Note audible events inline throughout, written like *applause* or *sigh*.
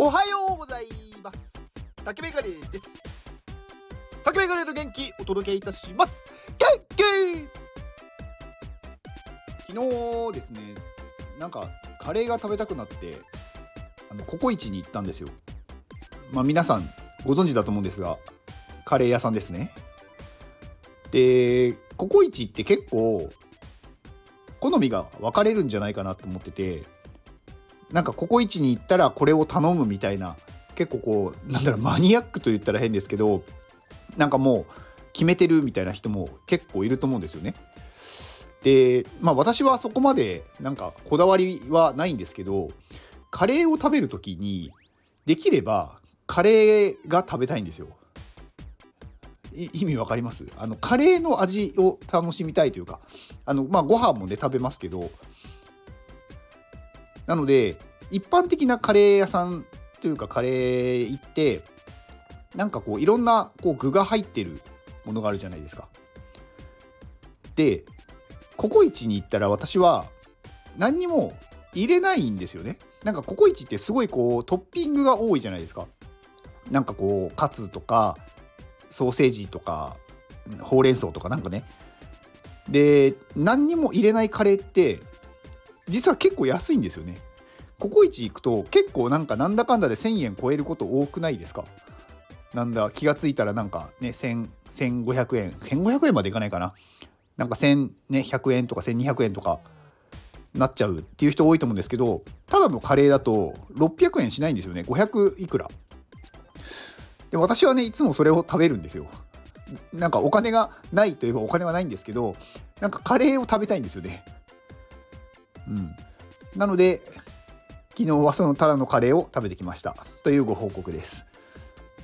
おはようございます。竹メガネです。竹メガネの元気お届けいたします。元気!昨日ですねなんかカレーが食べたくなってあのココイチに行ったんですよ。まあ皆さんご存知だと思うんですがカレー屋さんですね。でココイチって結構好みが分かれるんじゃないかなと思っててなんかココイチに行ったらこれを頼むみたいな結構こうなんだろうマニアックと言ったら変ですけどなんかもう決めてるみたいな人も結構いると思うんですよね。でまあ私はそこまでなんかこだわりはないんですけどカレーを食べる時にできればカレーが食べたいんですよ。意味わかります？あのカレーの味を楽しみたいというかあのまあご飯もね食べますけどなので一般的なカレー屋さんというかカレー行ってなんかこういろんなこう具が入ってるものがあるじゃないですか。でココイチに行ったら私は何にも入れないんですよね。なんかココイチってすごいこうトッピングが多いじゃないですか。なんかこうカツとかソーセージとかほうれん草とかなんかね。で何にも入れないカレーって実は結構安いんですよね。ココイチ行くと結構なんかなんだかんだで1000円超えること多くないですか？なんだ気がついたらなんかね1500円。1500円までいかないかな。なんか1100円とか1200円とかなっちゃうっていう人多いと思うんですけどただのカレーだと600円しないんですよね。500いくら。で私はねいつもそれを食べるんですよ。なんかお金がないといえばお金はないんですけどなんかカレーを食べたいんですよね。うん、なので昨日はそのただのカレーを食べてきました。というご報告です。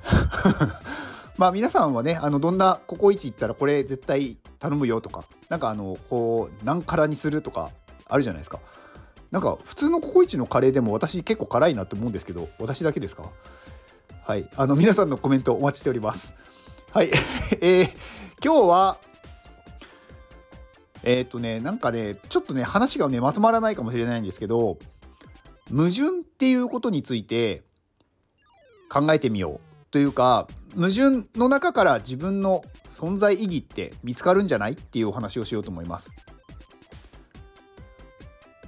*laughs* まあ皆さんはねあのどんなココイチ行ったらこれ絶対頼むよとかなんかあのこう何辛にするとかあるじゃないですか。なんか普通のココイチのカレーでも私結構辛いなって思うんですけど私だけですか？はい。あの皆さんのコメントお待ちしております。はい。*laughs* えー、今日はえっ、とね、なんかね、ちょっとね、話がね、まとまらないかもしれないんですけど、矛盾っていうことについて考えてみようというか、矛盾の中から自分の存在意義って見つかるんじゃないっていうお話をしようと思います。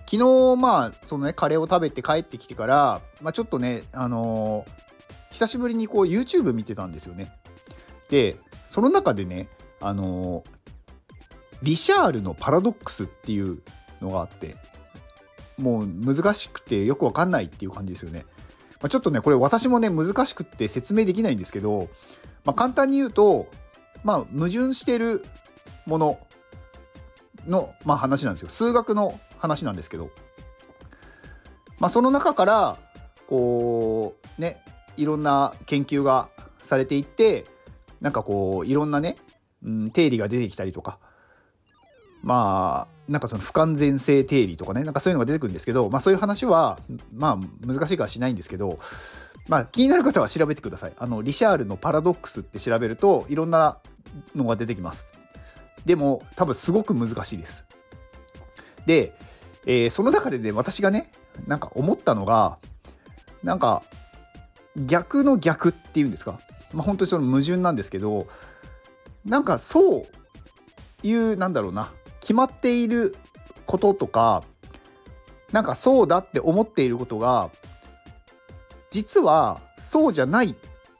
昨日まあそのねカレーを食べて帰ってきてから、まあ、ちょっとねあのー、久しぶりにこう YouTube 見てたんですよね。でその中でねあのー、リシャールのパラドックスっていうのがあってもう難しくてよくわかんないっていう感じですよね。まあ、ちょっとねこれ私もね難しくって説明できないんですけど、まあ、簡単に言うとまあ矛盾してるものの、まあ、話なんですよ数学の話なんですけど、まあ、その中からこうねいろんな研究がされていってなんかこういろんなね、うん、定理が出てきたりとかまあなんかその不完全性定理とかねなんかそういうのが出てくるんですけど、まあ、そういう話はまあ難しいからしないんですけど、まあ、気になる方は調べてください。あのリシャールのパラドックスって調べるといろんなのが出てきます。でも多分すごく難しいです。で、えー、その中でね私がねなんか思ったのがなんか逆の逆っていうんですか、まあ、本当にその矛盾なんですけどなんかそういうなんだろうな。決まっていることとかなんかそうだって思っていることが実はそうじゃないっ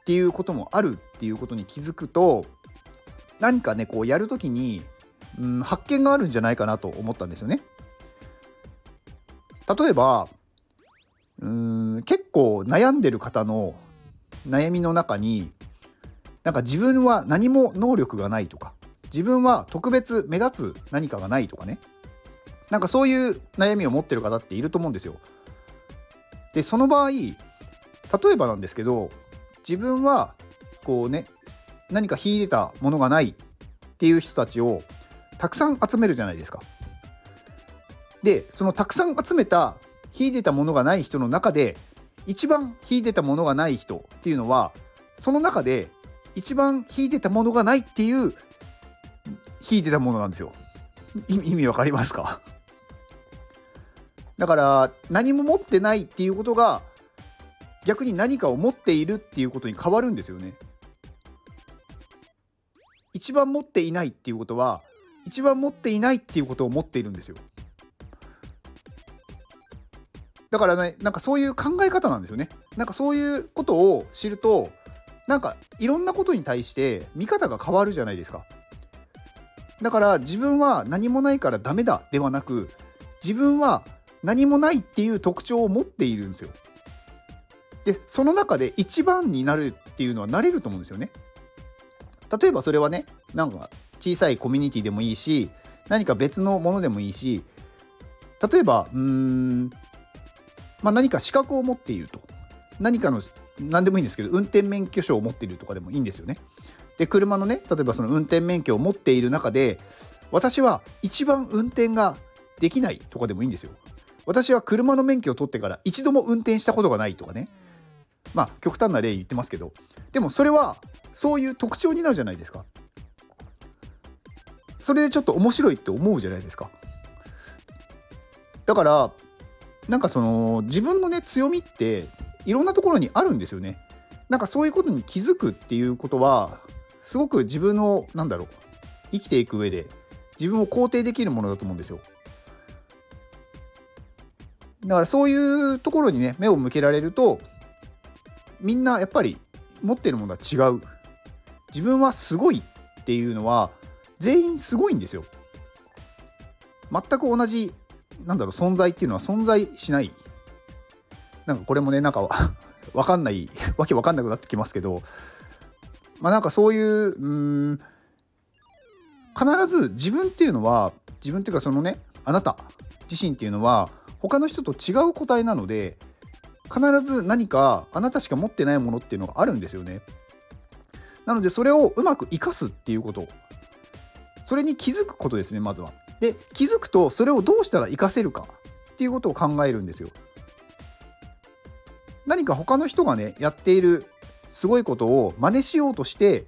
ていうこともあるっていうことに気づくと何かねこうやるときに、うん、発見があるんじゃないかなと思ったんですよね。例えばうん結構悩んでる方の悩みの中になんか自分は何も能力がないとか自分は特別目立つ何かがないとかねなんかそういう悩みを持ってる方っていると思うんですよ。でその場合例えばなんですけど自分はこうね何か秀でたものがないっていう人たちをたくさん集めるじゃないですか。でそのたくさん集めた秀でたものがない人の中で一番秀でたものがない人っていうのはその中で一番秀でたものがないっていう引いてたものなんですよ。意味わかりますか？だから何も持ってないっていうことが逆に何かを持っているっていうことに変わるんですよね。一番持っていないっていうことは一番持っていないっていうことを持っているんですよ。だからねなんかそういう考え方なんですよね。なんかそういうことを知るとなんかいろんなことに対して見方が変わるじゃないですか。だから自分は何もないからダメだではなく自分は何もないっていう特徴を持っているんですよ。でその中で一番になるっていうのはなれると思うんですよね。例えばそれはねなんか小さいコミュニティでもいいし何か別のものでもいいし例えばうーん、まあ、何か資格を持っていると何かの何でもいいんですけど運転免許証を持っているとかでもいいんですよね。で車のね例えばその運転免許を持っている中で私は一番運転ができないとかでもいいんですよ。私は車の免許を取ってから一度も運転したことがないとかねまあ極端な例言ってますけどでもそれはそういう特徴になるじゃないですか。それでちょっと面白いって思うじゃないですか。だからなんかその自分のね強みっていろんなところにあるんですよね。なんかそういうことに気づくっていうことはすごく自分のなんだろう生きていく上で自分を肯定できるものだと思うんですよ。だからそういうところにね目を向けられるとみんなやっぱり持ってるものは違う。自分はすごいっていうのは全員すごいんですよ。全く同じなんだろう存在っていうのは存在しない。なんかこれもねなんか *laughs* わかんないわけわかんなくなってきますけどまあなんかそういううん必ず自分っていうのは自分っていうかそのねあなた自身っていうのは他の人と違う個体なので必ず何かあなたしか持ってないものっていうのがあるんですよね。なのでそれをうまく生かすっていうことそれに気づくことですねまずは。で気づくとそれをどうしたら活かせるかっていうことを考えるんですよ。何か他の人がねやっているすごいことを真似しようとして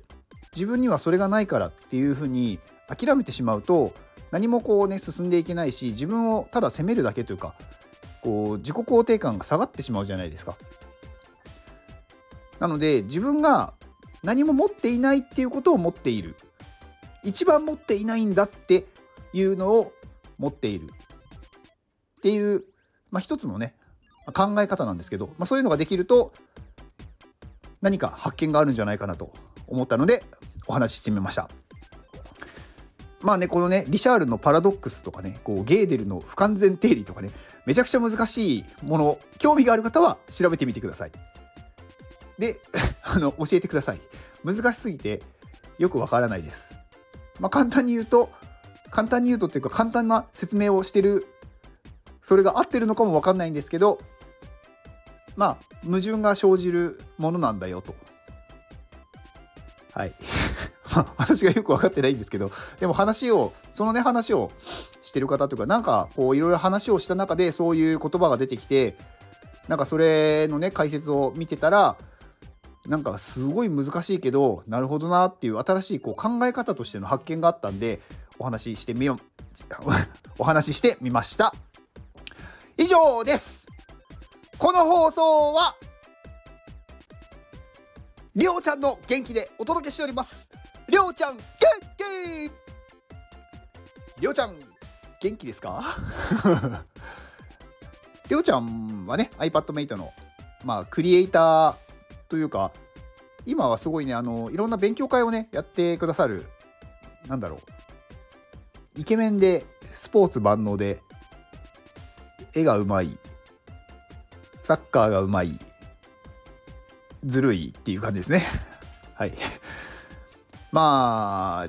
自分にはそれがないからっていうふうに諦めてしまうと何もこうね進んでいけないし自分をただ責めるだけというかこう自己肯定感が下がってしまうじゃないですか。なので自分が何も持っていないっていうことを持っている一番持っていないんだっていうのを持っているっていう、まあ、一つのね考え方なんですけど、まあ、そういうのができると何か発見があるんじゃないかなと思ったのでお話ししてみました。まあねこのねリシャールのパラドックスとかねこうゲーデルの不完全定理とかねめちゃくちゃ難しいもの興味がある方は調べてみてください。で *laughs* あの教えてください。難しすぎてよくわからないです。まあ、簡単に言うと簡単に言うとっていうか簡単な説明をしてるそれが合ってるのかもわかんないんですけどまあ矛盾が生じるものなんだよと。はい。*laughs* まあ、私がよく分かってないんですけど、でも話を、そのね、話をしてる方というか、なんか、こう、いろいろ話をした中で、そういう言葉が出てきて、なんかそれのね、解説を見てたら、なんかすごい難しいけど、なるほどなっていう新しいこう考え方としての発見があったんで、お話ししてみよう、*laughs* お話ししてみました。以上ですこの放送は、りょうちゃんの元気でお届けしております。りょうちゃん元気りょうちゃん元気ですか？*laughs* りょうちゃんはね iPadMate のまあクリエイターというか今はすごいねあのいろんな勉強会をねやってくださるなんだろうイケメンでスポーツ万能で絵がうまいサッカーがうまいずるいっていう感じですね。*laughs* はい。まあ、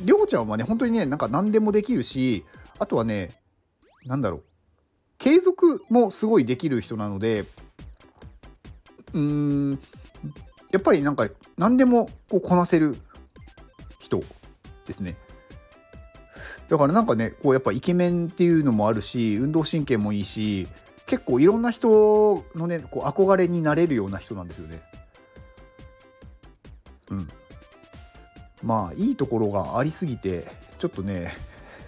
りょうちゃんはね、本当にね、なんか何でもできるし、あとはね、なんだろう、継続もすごいできる人なので、うーん、やっぱりなんか何でもこうこなせる人ですね。だからなんかね、こうやっぱイケメンっていうのもあるし、運動神経もいいし、結構いろんな人のね、こう憧れになれるような人なんですよね。うん。まあいいところがありすぎてちょっとね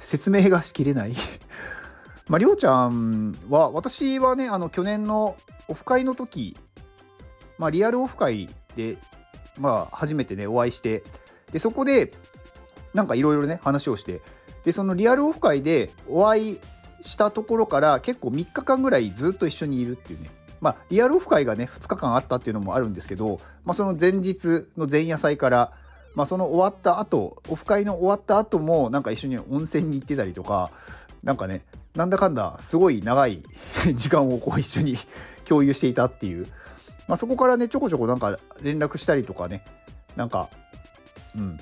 説明がしきれない *laughs* まありょうちゃんは私はねあの去年のオフ会の時まあ、リアルオフ会で、まあ、初めてねお会いしてでそこでなんかいろいろね話をしてでそのリアルオフ会でお会いしたところから結構3日間ぐらいずっと一緒にいるっていうね。まあリアルオフ会がね2日間あったっていうのもあるんですけど、まあ、その前日の前夜祭からまあ、その終わった後オフ会の終わった後もなんか一緒に温泉に行ってたりとかなんかねなんだかんだすごい長い *laughs* 時間をこう一緒に *laughs* 共有していたっていう、まあ、そこからねちょこちょこなんか連絡したりとかねなんかうん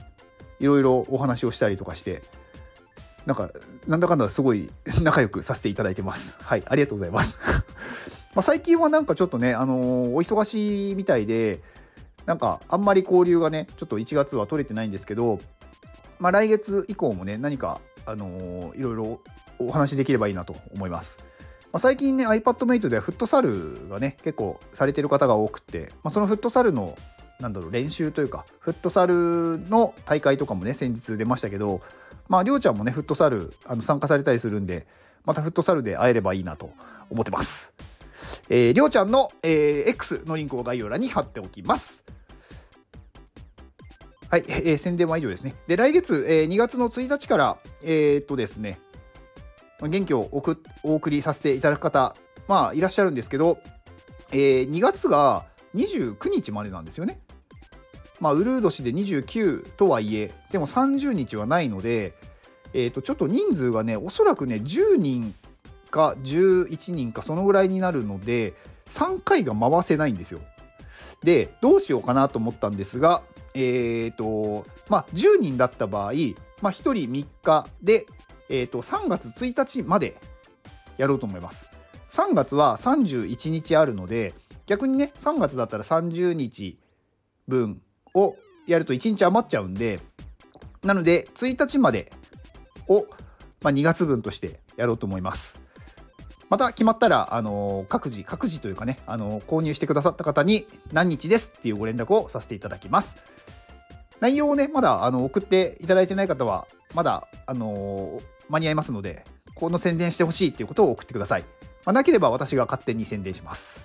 いろいろお話をしたりとかしてなんかなんだかんだすごい *laughs* 仲良くさせていただいてますはいありがとうございます *laughs* まあ最近はなんかちょっとねあのー、お忙しいみたいでなんかあんまり交流がねちょっと1月は取れてないんですけどまあ来月以降もね何かあのー、いろいろお話できればいいなと思います。まあ、最近ね iPadMate ではフットサルがね結構されてる方が多くて、まあ、そのフットサルのなんだろう練習というかフットサルの大会とかもね先日出ましたけどまありょうちゃんもねフットサルあの参加されたりするんでまたフットサルで会えればいいなと思ってます。えー、りょうちゃんの、えー、X のリンクを概要欄に貼っておきます。はい、えー、宣伝は以上ですね。で、来月、えー、2月の1日から、えー、っとですね、元気をお送りさせていただく方、まあ、いらっしゃるんですけど、えー、2月が29日までなんですよね。まあ、ウルー年で29とはいえ、でも30日はないので、えー、とちょっと人数がね、おそらくね、10人か11人かそのぐらいになるので、3回が回せないんですよ。で、どうしようかなと思ったんですが、えっ、ー、と、まあ、10人だった場合、まあ、1人3日で、え、ー、と、3月1日までやろうと思います。3月は31日あるので、逆にね、3月だったら30日分をやると1日余っちゃうんで、なので、1日までを、まあ、2月分としてやろうと思います。また決まったら、あの各自、各自というかね、あの購入してくださった方に何日ですっていうご連絡をさせていただきます。内容をね、まだあの送っていただいてない方は、まだ、あの間に合いますので、この宣伝してほしいっていうことを送ってください。まあ、なければ私が勝手に宣伝します。